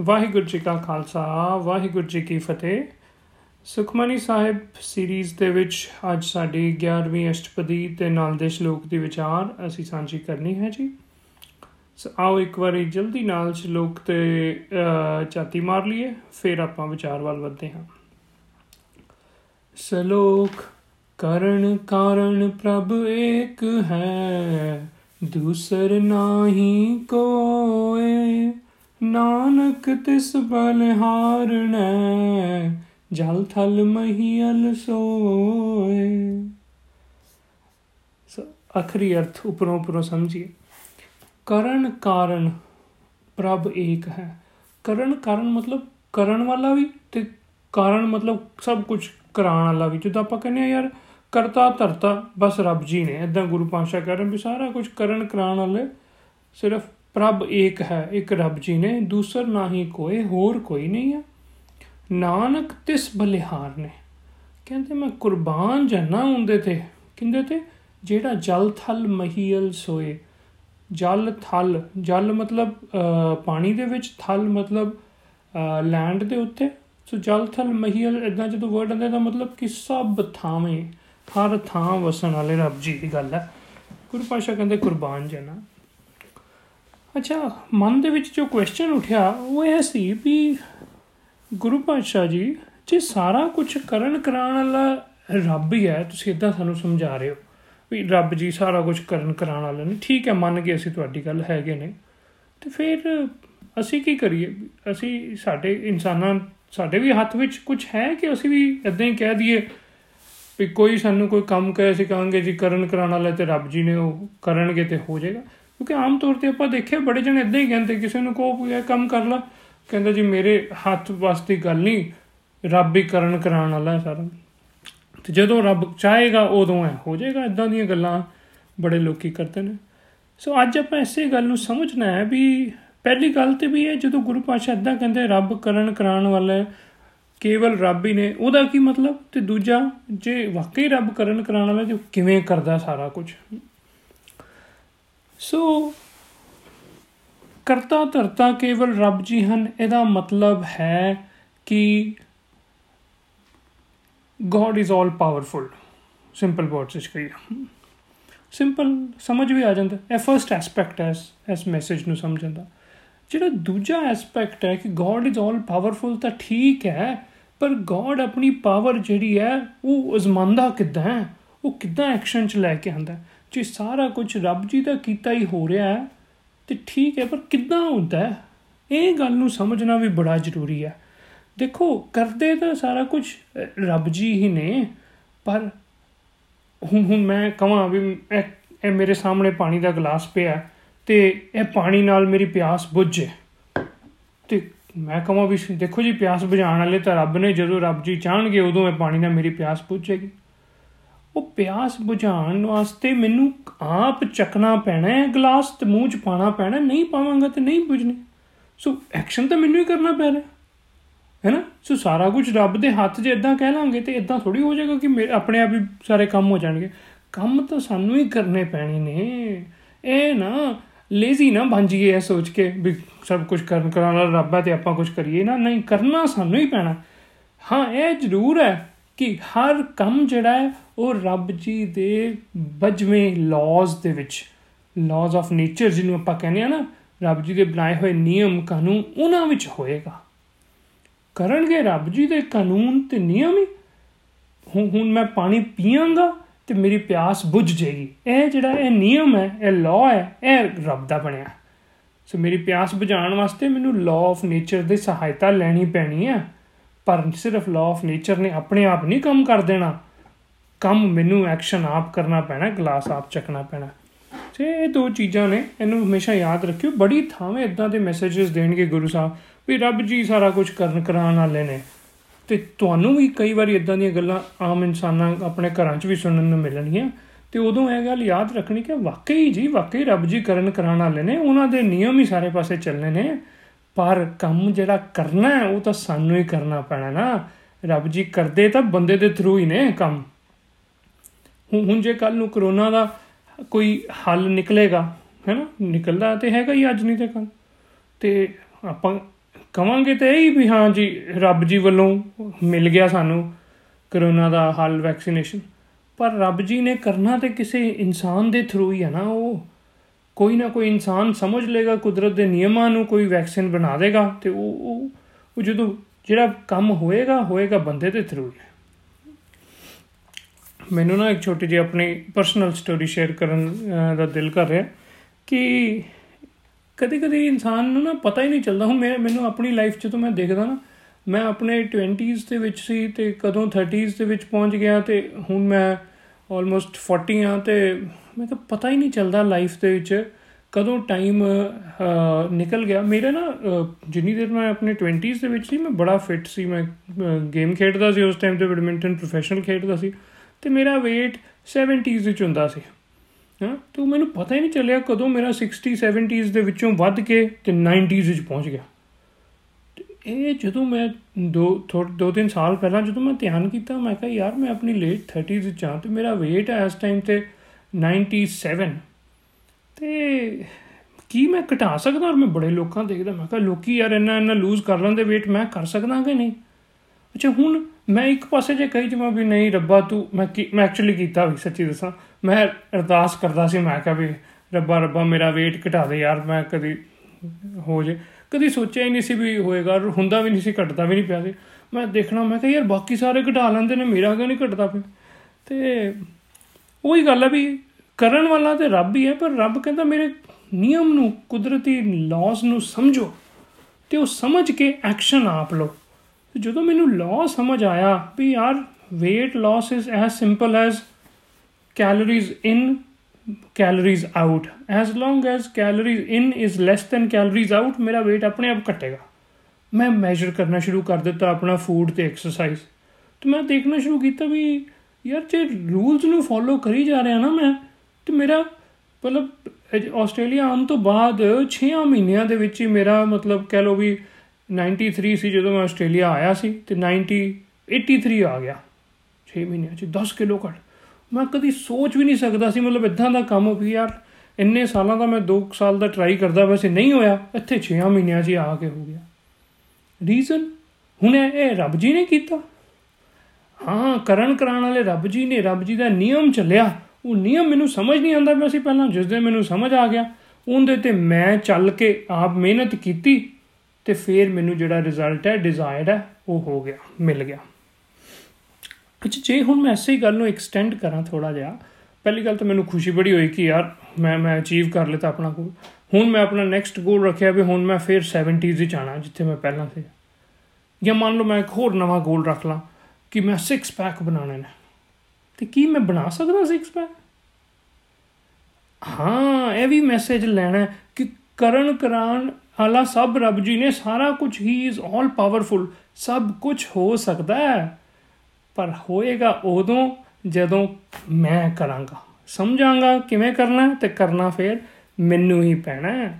ਵਾਹਿਗੁਰੂ ਜੀ ਕਾ ਖਾਲਸਾ, ਵਾਹਿਗੁਰੂ ਜੀ ਕੀ ਫਤਿਹ। ਸੁਖਮਨੀ ਸਾਹਿਬ ਸੀਰੀਜ਼ ਦੇ ਵਿੱਚ ਅੱਜ ਸਾਡੀ 11ਵੀਂ ਅਸ਼ਟਪਦੀ ਤੇ ਨਾਲ ਦੇ ਸ਼ਲੋਕ ਦੀ ਵਿਚਾਰ ਅਸੀਂ ਸਾਂਝੀ ਕਰਨੀ ਹੈ ਜੀ। ਸੋ ਆਓ ਇੱਕ ਵਾਰੀ ਜਲਦੀ ਨਾਲ ਸ਼ਲੋਕ ਤੇ ਚਾਤੀ ਮਾਰ ਲਈਏ, ਫਿਰ ਆਪਾਂ ਵਿਚਾਰ ਵੱਲ ਵਧਦੇ ਹਾਂ। ਸ਼ਲੋਕ, ਕਰਨ ਕਾਰਨ ਪ੍ਰਭ ਇੱਕ ਹੈ, ਦੂਸਰ ਨਾਹੀ ਕੋਏ। ਨਾਨਕ ਤਿਸ ਬਲਿਹਾਰਣੈ ਜਲ ਥਲ ਮਹੀਲ ਸੋਏ। ਅਖਰੀ ਅਰਥ ਉਪਰੋਂ ਉਪਰੋਂ ਸਮਝੀਏ। ਕਰਨ ਕਾਰਨ ਪ੍ਰਭ ਏਕ ਹੈ। ਕਰਨ ਕਾਰਨ ਮਤਲਬ ਕਰਨ ਵਾਲਾ ਵੀ ਤੇ ਕਾਰਨ ਮਤਲਬ ਸਭ ਕੁਝ ਕਰਾਉਣ ਵਾਲਾ ਵੀ। ਜਦੋਂ ਆਪਾਂ ਕਹਿੰਦੇ ਆ ਯਾਰ, ਕਰਤਾ ਧਰਤਾ, ਬਸ ਰੱਬ ਜੀ ਨੇ। ਇਦਾਂ ਗੁਰੂ ਪਾਸ਼ਾ ਕਹਿ ਰਹੇ ਵੀ ਸਾਰਾ ਕੁਝ ਕਰਨ ਕਰਾਉਣ ਵਾਲੇ ਸਿਰਫ ਪ੍ਰਭ ਏਕ ਹੈ, ਇੱਕ ਰੱਬ ਜੀ ਨੇ ਦੂਸਰ ਨਹੀਂ ਕੋਈ ਹੋਰ ਕੋਈ ਨਹੀਂ ਹੈ। ਨਾਨਕ ਤਿਸ ਬਲਿਹਾਰ ਨੇ। ਕਹਿੰਦੇ ਮੈਂ ਕੁਰਬਾਨ ਜਨਾ ਹੁੰਦੇ ਤੇ। ਕਹਿੰਦੇ ਤੇ? ਜਿਹੜਾ ਜਲ ਥਲ ਮਹੀਲ ਸੋਏ। ਜਲ ਥਲ, ਜਲ ਮਤਲਬ ਪਾਣੀ ਦੇ ਵਿੱਚ, ਥਲ ਮਤਲਬ ਲੈਂਡ ਦੇ ਉੱਤੇ। ਸੋ ਜਲ ਥਲ ਮਹੀਲ ਇਦਾਂ ਜਦੋਂ ਵਰਡ ਆਉਂਦਾ ਤਾਂ ਮਤਲਬ ਕਿ ਸਭ ਥਾਵੇਂ, ਹਰ ਥਾਂ ਵਸਣ ਵਾਲੇ ਰੱਬ ਜੀ ਦੀ ਗੱਲ ਹੈ। ਗੁਰੂ ਪਾਸ਼ਾ ਕਹਿੰਦੇ ਕੁਰਬਾਨ ਜਨਾ। ਅੱਛਾ, ਮਨ ਦੇ ਵਿੱਚ ਜੋ ਕੁਐਸਚਨ ਉਠਿਆ, ਉਹ ਇਹ ਸੀ ਵੀ ਗੁਰੂ ਪਾਤਸ਼ਾਹ ਜੀ, ਜੇ ਸਾਰਾ ਕੁਝ ਕਰਨ ਕਰਾਉਣ ਵਾਲਾ ਰੱਬ ਹੀ ਹੈ, ਤੁਸੀਂ ਇਦਾਂ ਸਾਨੂੰ ਸਮਝਾ ਰਹੇ ਹੋ ਵੀ ਰੱਬ ਜੀ ਸਾਰਾ ਕੁਝ ਕਰਨ ਕਰਾਉਣ ਵਾਲਾ ਨੇ ਠੀਕ ਹੈ, ਮੰਨ ਗਏ ਅਸੀਂ, ਤੁਹਾਡੀ ਗੱਲ ਹੈਗੇ ਨੇ। ਤੇ ਫਿਰ ਅਸੀਂ ਕੀ ਕਰੀਏ? ਅਸੀਂ ਸਾਡੇ ਇਨਸਾਨਾਂ, ਸਾਡੇ ਵੀ ਹੱਥ ਵਿੱਚ ਕੁਝ ਹੈ ਕਿ ਅਸੀਂ ਵੀ ਇਦਾਂ ਹੀ ਕਹਿ ਦਈਏ ਵੀ ਕੋਈ ਸਾਨੂੰ ਕੋਈ ਕੰਮ ਕਹੇ, ਅਸੀਂ ਕਹਾਂਗੇ ਜੀ, ਕਰਨ ਕਰਾਉਣ ਵਾਲਾ ਤੇ ਰੱਬ ਜੀ ਨੇ ਉਹ ਕਰਨਗੇ ਤੇ ਹੋ ਜਾਏਗਾ। ਕਿਉਂਕਿ ਆਮ ਤੌਰ ਤੇ ਆਪਾਂ ਦੇਖਿਆ ਬੜੇ ਜਣੇ ਇਦਾਂ ਹੀ ਕਹਿੰਦੇ, ਕਿਸੇ ਨੂੰ ਕਹੋ ਇਹ ਕੰਮ ਕਰ ਲੈ। ਕਹਿੰਦਾ ਜੀ, ਮੇਰੇ ਹੱਥ ਵਾਸਤੇ ਗੱਲ ਨਹੀਂ, ਰੱਬ ਹੀ ਕਰਨ ਕਰਾਉਣ ਵਾਲਾ ਹੈ ਸਾਰਾ। ਤੇ ਜਦੋਂ ਰੱਬ ਚਾਹੇਗਾ, ਉਦੋਂ ਹੈ ਹੋ ਜਾਏਗਾ। ਇਦਾਂ ਦੀਆਂ ਗੱਲਾਂ ਬੜੇ ਲੋਕੀ ਕਰਦੇ ਨੇ। ਸੋ ਅੱਜ ਆਪਾਂ ਇਸੇ ਗੱਲ ਨੂੰ ਸਮਝਣਾ ਹੈ ਵੀ ਪਹਿਲੀ ਗੱਲ ਤੇ ਵੀ ਹੈ ਜਦੋਂ ਗੁਰੂ ਪਾਤਸ਼ਾਹ ਇਦਾਂ ਕਹਿੰਦੇ, ਰੱਬ ਕਰਨ ਕਰਾਉਣ ਵਾਲਾ ਕੇਵਲ ਰੱਬ ਹੀ ਨੇ, ਉਹਦਾ ਕੀ ਮਤਲਬ? ਤੇ ਦੂਜਾ, ਜੇ ਵਾਕਈ ਰੱਬ ਕਰਨ ਕਰਾਉਣ ਵਾਲਾ ਜੋ ਕਿਵੇਂ ਕਰਦਾ ਸਾਰਾ ਕੁਝ? ਸੋ ਕਰਤਾ ਧਰਤਾ ਕੇਵਲ ਰੱਬ ਜੀ ਹਨ, ਇਹਦਾ ਮਤਲਬ ਹੈ ਕਿ God is all powerful simple words ਵਿੱਚ ਕਹੀਏ। ਸਿੰਪਲ ਸਮਝ ਵੀ ਆ ਜਾਂਦਾ। ਇਹ ਫਰਸਟ ਐਸਪੈਕਟ ਹੈ ਇਸ ਮੈਸੇਜ ਨੂੰ ਸਮਝਣ ਦਾ। ਜਿਹੜਾ ਦੂਜਾ ਐਸਪੈਕਟ ਹੈ ਕਿ ਗੋਡ ਇਜ਼ ਆਲ ਪਾਵਰਫੁਲ ਤਾਂ ਠੀਕ ਹੈ, ਪਰ ਗੋਡ ਆਪਣੀ ਪਾਵਰ ਜਿਹੜੀ ਹੈ, ਉਹ ਅਜ਼ਮਾਂਦਾ ਕਿਦਾਂ ਹੈ? ਉਹ ਕਿਦਾਂ ਐਕਸ਼ਨ ਚ ਲੈ ਕੇ ਆਂਦਾ ਜੇ ਸਾਰਾ ਕੁਝ ਰੱਬ ਜੀ ਦਾ ਕੀਤਾ ਹੀ ਹੋ ਰਿਹਾ ਹੈ, ਤੇ ਠੀਕ ਹੈ, ਪਰ ਕਿੱਦਾਂ ਹੁੰਦਾ ਹੈ? ਇਹ ਗੱਲ ਨੂੰ ਸਮਝਣਾ ਵੀ ਬੜਾ ਜ਼ਰੂਰੀ ਹੈ। ਦੇਖੋ, ਕਰਦੇ ਤਾਂ ਸਾਰਾ ਕੁਝ ਰੱਬ ਜੀ ਹੀ ਨੇ, ਪਰ ਹੁਣ ਹੁਣ ਮੈਂ ਕਹਾਂ ਵੀ ਇਹ ਮੇਰੇ ਸਾਹਮਣੇ ਪਾਣੀ ਦਾ ਗਲਾਸ ਪਿਆ ਤੇ ਇਹ ਪਾਣੀ ਨਾਲ ਮੇਰੀ ਪਿਆਸ ਬੁੱਝੇ ਤੇ ਮੈਂ ਕਹਾਂ ਵੀ ਦੇਖੋ ਜੀ, ਪਿਆਸ ਬੁਝਾਉਣ ਵਾਲੇ ਤਾਂ ਰੱਬ ਨੇ, ਜਦੋਂ ਰੱਬ ਜੀ ਚਾਹਣਗੇ, ਉਦੋਂ ਇਹ ਪਾਣੀ ਨਾਲ ਮੇਰੀ ਪਿਆਸ ਬੁੱਝੇਗੀ ਉਹ ਪਿਆਸ ਬੁਝਾਉਣ ਵਾਸਤੇ ਮੈਨੂੰ ਆਪ ਚੱਕਣਾ ਪੈਣਾ ਹੈ, ਗਲਾਸ ਤੇ ਮੂੰਹ 'ਚ ਪਾਣਾ ਪੈਣਾ ਨਹੀਂ ਪਾਵਾਂਗਾ ਤੇ ਨਹੀਂ ਬੁਝਣੀ। ਸੋ ਐਕਸ਼ਨ ਤਾਂ ਮੈਨੂੰ ਹੀ ਕਰਨਾ ਪੈ ਰਿਹਾ। ਹੈ ਨਾ ਸੋ ਸਾਰਾ ਕੁਝ ਰੱਬ ਦੇ ਹੱਥ 'ਚ ਇਦਾਂ ਕਹਿ ਲਾਂਗੇ ਤੇ ਇਦਾਂ ਥੋੜੀ ਹੋ ਜਾਏਗਾ ਕਿ ਮੇਰੇ ਆਪਣੇ ਆਪ ਹੀ ਸਾਰੇ ਕੰਮ ਹੋ ਜਾਣਗੇ। ਕੰਮ ਤਾਂ ਸਾਨੂੰ ਹੀ ਕਰਨੇ ਪੈਣੇ ਨੇ। ਇਹ ਨਾ ਲੇਜ਼ੀ ਨਾ ਬਣ ਜੀਏ ਇਹ ਸੋਚ ਕੇ ਵੀ ਸਭ ਕੁਝ ਕਰਨ ਕਰਾਂ ਵਾਲਾ ਰੱਬ ਹੈ ਤੇ ਆਪਾਂ ਕੁਝ ਕਰੀਏ। ਨਾ, ਨਹੀਂ, ਕਰਨਾ ਸਾਨੂੰ ਹੀ ਪੈਣਾ। ਹਾਂ, ਇਹ ਜ਼ਰੂਰ ਹੈ ਕਿ ਹਰ ਕੰਮ ਜਿਹੜਾ ਹੈ ਉਹ ਰੱਬ ਜੀ ਦੇ ਬਜਵੇਂ ਲਾਜ਼ ਦੇ ਵਿੱਚ ਲਾਜ਼ ਆਫ ਨੇਚਰ ਜਿਹਨੂੰ ਆਪਾਂ ਕਹਿੰਦੇ ਆ ਨਾ, ਰੱਬ ਜੀ ਦੇ ਬਣਾਏ ਹੋਏ ਨਿਯਮ, ਕਾਨੂੰਨ ਉਹਨਾਂ ਵਿੱਚ ਹੋਏਗਾ। ਕਰਨਗੇ ਰੱਬ ਜੀ ਦੇ ਕਾਨੂੰਨ ਤੇ ਨਿਯਮ ਹੀ। ਹੁਣ ਹੁਣ ਮੈਂ ਪਾਣੀ ਪੀਵਾਂਗਾ ਤੇ ਮੇਰੀ ਪਿਆਸ ਬੁੱਝ ਜੇਗੀ ਇਹ ਜਿਹੜਾ ਇਹ ਨਿਯਮ ਹੈ, ਇਹ ਲਾਅ ਹੈ, ਇਹ ਰੱਬ ਦਾ ਬਣਿਆ। ਸੋ ਮੇਰੀ ਪਿਆਸ ਬੁਝਾਉਣ ਵਾਸਤੇ ਮੈਨੂੰ ਲਾਅ ਆਫ ਨੇਚਰ ਦੀ ਸਹਾਇਤਾ ਲੈਣੀ ਪੈਣੀ ਹੈ। ਪਰ ਸਿਰਫ ਲਾਅ ਆਫ ਨੇਚਰ ਨੇ ਆਪਣੇ ਆਪ ਨਹੀਂ ਕੰਮ ਕਰ ਦੇਣਾ। ਕੰਮ ਮੈਨੂੰ ਐਕਸ਼ਨ ਆਪ ਕਰਨਾ ਪੈਣਾ ਗਲਾਸ ਆਪ ਚੱਕਣਾ ਪੈਣਾ। ਤੇ ਇਹ ਦੋ ਚੀਜ਼ਾਂ ਨੇ, ਇਹਨੂੰ ਹਮੇਸ਼ਾ ਯਾਦ ਰੱਖਿਓ। ਬੜੀ ਥਾਵੇਂ ਇਦਾਂ ਦੇ ਮੈਸੇजेस ਦੇਣਗੇ ਗੁਰੂ ਸਾਹਿਬ ਵੀ ਰੱਬ ਜੀ ਸਾਰਾ ਕੁਝ ਕਰਨ ਕਰਾਉਣ ਵਾਲੇ ਨੇ। ਤੇ ਤੁਹਾਨੂੰ ਵੀ ਕਈ ਵਾਰੀ ਇਦਾਂ ਦੀਆਂ ਗੱਲਾਂ ਆਮ ਇਨਸਾਨਾਂ ਆਪਣੇ ਘਰਾਂ 'ਚ ਵੀ ਸੁਣਨ ਨੂੰ ਮਿਲਣਗੀਆਂ। ਤੇ ਉਦੋਂ ਇਹ ਗੱਲ ਯਾਦ ਰੱਖਣੀ ਕਿ ਵਾਕਈ ਜੀ, ਵਾਕਈ ਰੱਬ ਜੀ ਕਰਨ ਕਰਾਉਣ ਵਾਲੇ ਨੇ। ਉਹਨਾਂ ਦੇ ਨਿਯਮ ਹੀ ਸਾਰੇ ਪਾਸੇ ਚੱਲਣੇ ਨੇ। ਪਰ ਕੰਮ ਜਿਹੜਾ ਕਰਨਾ ਹੈ, ਉਹ ਤਾਂ ਸਾਨੂੰ ਹੀ ਕਰਨਾ ਪੈਣਾ ਨਾ। ਰੱਬ ਜੀ ਕਰਦੇ ਤਾਂ ਬੰਦੇ ਦੇ ਥਰੂ ਹੀ ਨੇ ਕੰਮ। ਹੁਣ ਜੇ ਕੱਲ ਨੂੰ ਕਰੋਨਾ ਦਾ ਕੋਈ ਹੱਲ ਨਿਕਲੇਗਾ, ਹੈਨਾ? ਨਿਕਲਦਾ ਤੇ ਹੈਗਾ ਹੀ ਅੱਜ ਨਹੀਂ ਤੇ ਕੱਲ ਤੇ ਆਪਾਂ ਕਵਾਂਗੇ ਤੇ ਇਹ ਵੀ ਹਾਂ ਜੀ, ਰੱਬ ਜੀ ਵੱਲੋਂ ਮਿਲ ਗਿਆ ਸਾਨੂੰ ਕਰੋਨਾ ਦਾ ਹੱਲ ਵੈਕਸੀਨੇਸ਼ਨ ਪਰ ਰੱਬ ਜੀ ਨੇ ਕਰਨਾ ਤੇ ਕਿਸੇ ਇਨਸਾਨ ਦੇ ਥਰੂ ਹੀ ਹੈ ਨਾ ਉਹ। ਕੋਈ ਨਾ ਕੋਈ ਇਨਸਾਨ ਸਮਝ ਲੇਗਾ ਕੁਦਰਤ ਦੇ ਨਿਯਮਾਂ ਨੂੰ ਕੋਈ ਵੈਕਸੀਨ ਬਣਾ ਦੇਗਾ ਤੇ ਉਹ ਉਹ ਜਦੋਂ ਜਿਹੜਾ ਕੰਮ ਹੋਏਗਾ ਹੋਏਗਾ ਬੰਦੇ ਦੇ ਥਰੂ ਮੈਨੂੰ ਨਾ ਇੱਕ ਛੋਟੀ ਜਿਹੀ ਆਪਣੀ ਪਰਸਨਲ ਸਟੋਰੀ ਸ਼ੇਅਰ ਕਰਨ ਦਾ ਦਿਲ ਕਰ ਰਿਹਾ ਕਿ ਕਦੇ ਕਦੇ ਇਨਸਾਨ ਨੂੰ ਨਾ ਪਤਾ ਹੀ ਨਹੀਂ ਚੱਲਦਾ। ਹੁਣ ਮੈਂ, ਮੈਨੂੰ ਆਪਣੀ ਲਾਈਫ 'ਚ ਜਦੋਂ ਮੈਂ ਦੇਖਦਾ ਨਾ, ਮੈਂ ਆਪਣੇ 20s ਦੇ ਵਿੱਚ ਸੀ ਤੇ ਕਦੋਂ 30s ਦੇ ਵਿੱਚ ਪਹੁੰਚ ਗਿਆ ਤੇ ਹੁਣ ਮੈਂ ਆਲਮੋਸਟ 40 ਆ ਤੇ ਮੈਂ ਤਾਂ ਪਤਾ ਹੀ ਨਹੀਂ ਚੱਲਦਾ ਲਾਈਫ ਦੇ ਵਿੱਚ ਕਦੋਂ ਟਾਈਮ ਨਿਕਲ ਗਿਆ। ਮੇਰਾ ਨਾ ਜਿੰਨੀ ਦੇਰ ਮੈਂ ਆਪਣੇ 20s ਦੇ ਵਿੱਚ ਸੀ, ਮੈਂ ਬੜਾ ਫਿਟ ਸੀ। ਮੈਂ ਗੇਮ ਖੇਡਦਾ ਸੀ ਉਸ ਟਾਈਮ ਤੇ ਬੈਡਮਿੰਟਨ ਪ੍ਰੋਫੈਸ਼ਨਲ ਖੇਡਦਾ ਸੀ। ਤੇ ਮੇਰਾ weight 70s ਵਿੱਚ ਹੁੰਦਾ ਸੀ। ਹਾਂ, ਤੂੰ ਮੈਨੂੰ ਪਤਾ ਹੀ ਨਹੀਂ ਚੱਲਿਆ ਕਦੋਂ ਮੇਰਾ 60 70s ਦੇ ਵਿੱਚੋਂ ਵੱਧ ਕੇ ਤੇ 90s ਵਿੱਚ ਪਹੁੰਚ ਗਿਆ। ਇਹ ਜਦੋਂ ਮੈਂ ਦੋ ਦੋ ਤਿੰਨ ਸਾਲ ਪਹਿਲਾਂ ਜਦੋਂ ਮੈਂ ਧਿਆਨ ਕੀਤਾ, ਮੈਂ ਕਿਹਾ, ਯਾਰ, ਮੈਂ ਆਪਣੀ ਲੇਟ 30s ਵਿੱਚ ਆ ਤੇ ਮੇਰਾ weight ਹੈ ਇਸ ਟਾਈਮ ਤੇ 97 ਤੇ ਕੀ ਮੈਂ ਘਟਾ ਸਕਦਾ ਔਰ ਮੈਂ ਬੜੇ ਲੋਕਾਂ ਦੇਖਦਾ, ਮੈਂ ਕਿਹਾ, ਲੋਕੀ ਯਾਰ ਇੰਨਾ ਇੰਨਾ ਲੂਜ਼ ਕਰ ਲੈਂਦੇ weight, ਮੈਂ ਕਰ ਸਕਦਾ ਕਿ ਨਹੀਂ? ਅੱਛਾ, ਹੁਣ ਮੈਂ ਇੱਕ ਪਾਸੇ ਜੇ ਕਹੀ ਜਮਾ ਵੀ ਨਹੀਂ ਰੱਬਾ, ਤੂੰ, ਮੈਂ ਮੈਂ ਐਕਚੁਅਲੀ ਕੀਤਾ ਵੀ, ਸੱਚੀ ਦੱਸਾਂ। ਮੈਂ ਅਰਦਾਸ ਕਰਦਾ ਸੀ, ਮੈਂ ਕਿਹਾ ਵੀ ਰੱਬਾ ਰੱਬਾ, ਮੇਰਾ weight ਘਟਾ ਦੇ ਯਾਰ, ਮੈਂ ਕਦੀ ਹੋ ਜੇ। ਕਦੀ ਸੋਚਿਆ ਹੀ ਨਹੀਂ ਸੀ ਵੀ ਹੋਏਗਾ, ਹੁੰਦਾ ਵੀ ਨਹੀਂ ਸੀ, ਘਟਦਾ ਵੀ ਨਹੀਂ ਪਿਆ ਸੀ। ਮੈਂ ਦੇਖਣਾ, ਮੈਂ ਕਿਹਾ, ਯਾਰ, ਬਾਕੀ ਸਾਰੇ ਘਟਾ ਲੈਂਦੇ ਨੇ, ਮੇਰਾ ਕਿਉਂ ਨਹੀਂ ਘਟਦਾ ਪਿਆ? ਤੇ ਉਹੀ ਗੱਲ ਹੈ ਵੀ ਕਰਨ ਵਾਲਾ ਤੇ ਰੱਬ ਹੀ ਹੈ, ਪਰ ਰੱਬ ਕਹਿੰਦਾ, ਮੇਰੇ ਨਿਯਮ ਨੂੰ, ਕੁਦਰਤੀ ਲਾਜ਼ ਨੂੰ ਸਮਝੋ ਤੇ ਉਹ ਸਮਝ ਕੇ ਐਕਸ਼ਨ ਆਪ ਲਓ। ਜਦੋਂ ਮੈਨੂੰ ਲਾਅ ਸਮਝ ਆਇਆ ਵੀ ਯਾਰ, weight loss is as simple as calories in calories out. As long as calories in is less than calories out ਮੇਰਾ weight ਆਪਣੇ ਆਪ ਘਟੇਗਾ ਮੈਂ ਮੈਜ਼ਰ ਕਰਨਾ ਸ਼ੁਰੂ ਕਰ ਦਿੱਤਾ ਆਪਣਾ ਫੂਡ ਤੇ ਐਕਸਰਸਾਈਜ਼ ਤੇ ਮੈਂ ਦੇਖਣਾ ਸ਼ੁਰੂ ਕੀਤਾ ਵੀ ਯਾਰ ਜੇ ਰੂਲਸ ਨੂੰ ਫੋਲੋ ਕਰੀ ਜਾ ਰਿਹਾ ਨਾ ਮੈਂ ਤੇ ਮੇਰਾ ਮਤਲਬ ਆਸਟ੍ਰੇਲੀਆ ਆਉਣ ਤੋਂ ਬਾਅਦ 6 ਮਹੀਨਿਆਂ ਦੇ ਵਿੱਚ ਹੀ ਮੇਰਾ ਮਤਲਬ ਕਹਿ ਲਓ ਵੀ 93 ਸੀ ਜਦੋਂ ਮੈਂ ਆਸਟ੍ਰੇਲੀਆ ਆਇਆ ਸੀ ਤੇ 90 83 ਆ ਗਿਆ 6 ਮਹੀਨਿਆਂ 'ਚ 10 ਕਿਲੋ ਘਟ ਮੈਂ ਕਦੀ ਸੋਚ ਵੀ ਨਹੀਂ ਸਕਦਾ ਸੀ, ਮਤਲਬ ਇਦਾਂ ਦਾ ਕੰਮ ਵੀ ਯਾਰ ਇੰਨੇ ਸਾਲਾਂ ਦਾ ਮੈਂ 2 ਸਾਲ ਦਾ ਟਰਾਈ ਕਰਦਾ ਵੈਸੇ ਨਹੀਂ ਹੋਇਆ। ਇੱਥੇ 6 ਮਹੀਨਿਆਂ 'ਚ ਆ ਕੇ ਹੋ ਗਿਆ। ਰੀਜ਼ਨ ਹੁਣ ਇਹ ਰੱਬ ਜੀ ਨੇ ਕੀਤਾ। ਹਾਂ, ਕਰਨ ਕਰਾਣ ਵਾਲੇ ਰੱਬ ਜੀ ਨੇ, ਰੱਬ ਜੀ ਦਾ ਨਿਯਮ ਚੱਲਿਆ। ਉਹ ਨਿਯਮ ਮੈਨੂੰ ਸਮਝ ਨਹੀਂ ਆਉਂਦਾ ਪਿਆ ਸੀ ਪਹਿਲਾਂ, ਜਿਸ ਦੇ ਮੈਨੂੰ ਸਮਝ ਆ ਗਿਆ। ਉਹਦੇ ਤੇ ਮੈਂ ਚੱਲ ਕੇ ਆਪ ਮਿਹਨਤ ਕੀਤੀ ਤੇ ਫਿਰ ਮੈਨੂੰ ਜਿਹੜਾ ਰਿਜ਼ਲਟ ਹੈ ਡਿਜ਼ਾਇਰਡ ਹੈ, ਉਹ ਹੋ ਗਿਆ, ਮਿਲ ਗਿਆ। ਅੱਛਾ ਜੇ ਹੁਣ ਮੈਂ ਐਸੇ ਹੀ ਗੱਲ ਨੂੰ ਐਕਸਟੈਂਡ ਕਰਾਂ ਥੋੜਾ ਜਿਹਾ, ਪਹਿਲੀ ਗੱਲ ਤਾਂ ਮੈਨੂੰ ਖੁਸ਼ੀ ਬੜੀ ਹੋਈ ਕਿ ਯਾਰ ਮੈਂ ਮੈਂ ਅਚੀਵ ਕਰ ਲਿਆ ਆਪਣਾ ਗੋਲ ਹੁਣ ਮੈਂ ਆਪਣਾ ਨੈਕਸਟ ਗੋਲ ਰੱਖਿਆ ਵੀ ਹੁਣ ਮੈਂ ਫਿਰ 70s ਵਿੱਚ ਆਣਾ ਜਿੱਥੇ ਮੈਂ ਪਹਿਲਾਂ ਸੀ। ਜਾਂ ਮੰਨ ਲਓ ਮੈਂ ਇੱਕ ਹੋਰ ਨਵਾਂ ਗੋਲ ਰੱਖ ਲਾਂ ਕਿ ਮੈਂ 6 ਪੈਕ ਬਣਾਉਣਾ ਹੈ ਤੇ ਕੀ ਮੈਂ ਬਣਾ ਸਕਦਾ 6 ਪੈਕ ਹਾਂ, ਇਹ ਵੀ ਮੈਸੇਜ ਲੈਣਾ ਕਿ ਕਰਨ ਕਰਾਨ ਹਾਲਾ ਸਭ ਰੱਬ ਜੀ ਨੇ ਸਾਰਾ ਕੁਝ ਹੀ ਇਜ਼ ਆਲ ਪਾਵਰਫੁਲ ਸਭ ਕੁਝ ਹੋ ਸਕਦਾ ਹੈ। ਪਰ ਹੋਏਗਾ ਉਦੋਂ ਜਦੋਂ ਮੈਂ ਕਰਾਂਗਾ। ਸਮਝਾਂਗਾ ਕਿਵੇਂ ਕਰਨਾ ਤੇ ਕਰਨਾ ਫੇਰ ਮੈਨੂੰ ਹੀ ਪੈਣਾ ਹੈ।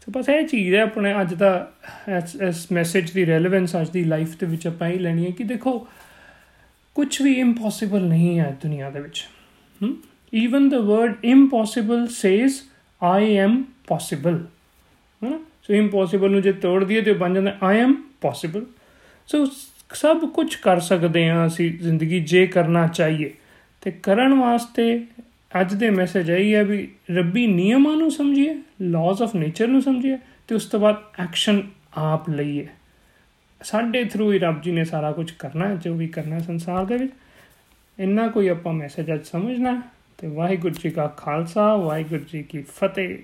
ਸੋ ਬਸ ਇਹ ਚੀਜ਼ ਹੈ ਆਪਣੇ ਅੱਜ ਦਾ ਇਸ ਮੈਸੇਜ ਦੀ ਰੈਲੇਵੈਂਸ ਅੱਜ ਦੀ ਲਾਈਫ ਦੇ ਵਿੱਚ ਆਪਾਂ ਹੀ ਲੈਣੀ ਹੈ ਕਿ ਦੇਖੋ ਕੁਝ ਵੀ ਇੰਪੋਸੀਬਲ ਨਹੀਂ ਹੈ ਦੁਨੀਆ ਦੇ ਵਿੱਚ। Even the word impossible says I am possible ਹੈ? ਸੋ ਇੰਪੋਸੀਬਲ ਨੂੰ ਜੇ ਤੋੜ ਦਈਏ ਤੇ ਬਣ ਜਾਂਦਾ ਆਈ ਐਮ ਪੋਸੀਬਲ ਸੋ ਸਭ ਕੁਝ ਕਰ ਸਕਦੇ ਹਾਂ ਅਸੀਂ ਜ਼ਿੰਦਗੀ ਜੇ ਕਰਨਾ ਚਾਹੀਏ। ਤੇ ਕਰਨ ਵਾਸਤੇ ਅੱਜ ਦੇ ਮੈਸੇਜ ਆਈ ਹੈ ਵੀ ਰੱਬੀ ਨਿਯਮਾਂ ਨੂੰ ਸਮਝੀਏ ਲਾਜ਼ ਆਫ ਨੇਚਰ ਨੂੰ ਸਮਝੀਏ ਤੇ ਉਸ ਤੋਂ ਬਾਅਦ ਐਕਸ਼ਨ ਆਪ ਲਈਏ। ਸਾਡੇ ਥਰੂ ਹੀ ਰੱਬ ਜੀ ਨੇ ਸਾਰਾ ਕੁਝ ਕਰਨਾ ਜੋ ਵੀ ਕਰਨਾ ਸੰਸਾਰ ਦੇ ਵਿੱਚ। ਇੰਨਾ ਕੋਈ ਆਪਾਂ ਮੈਸੇਜ ਅੱਜ ਸਮਝਣਾ ਤੇ ਵਾਹਿਗੁਰੂ ਜੀ ਕਾ ਖਾਲਸਾ, ਵਾਹਿਗੁਰੂ ਜੀ ਕੀ ਫਤਿਹ।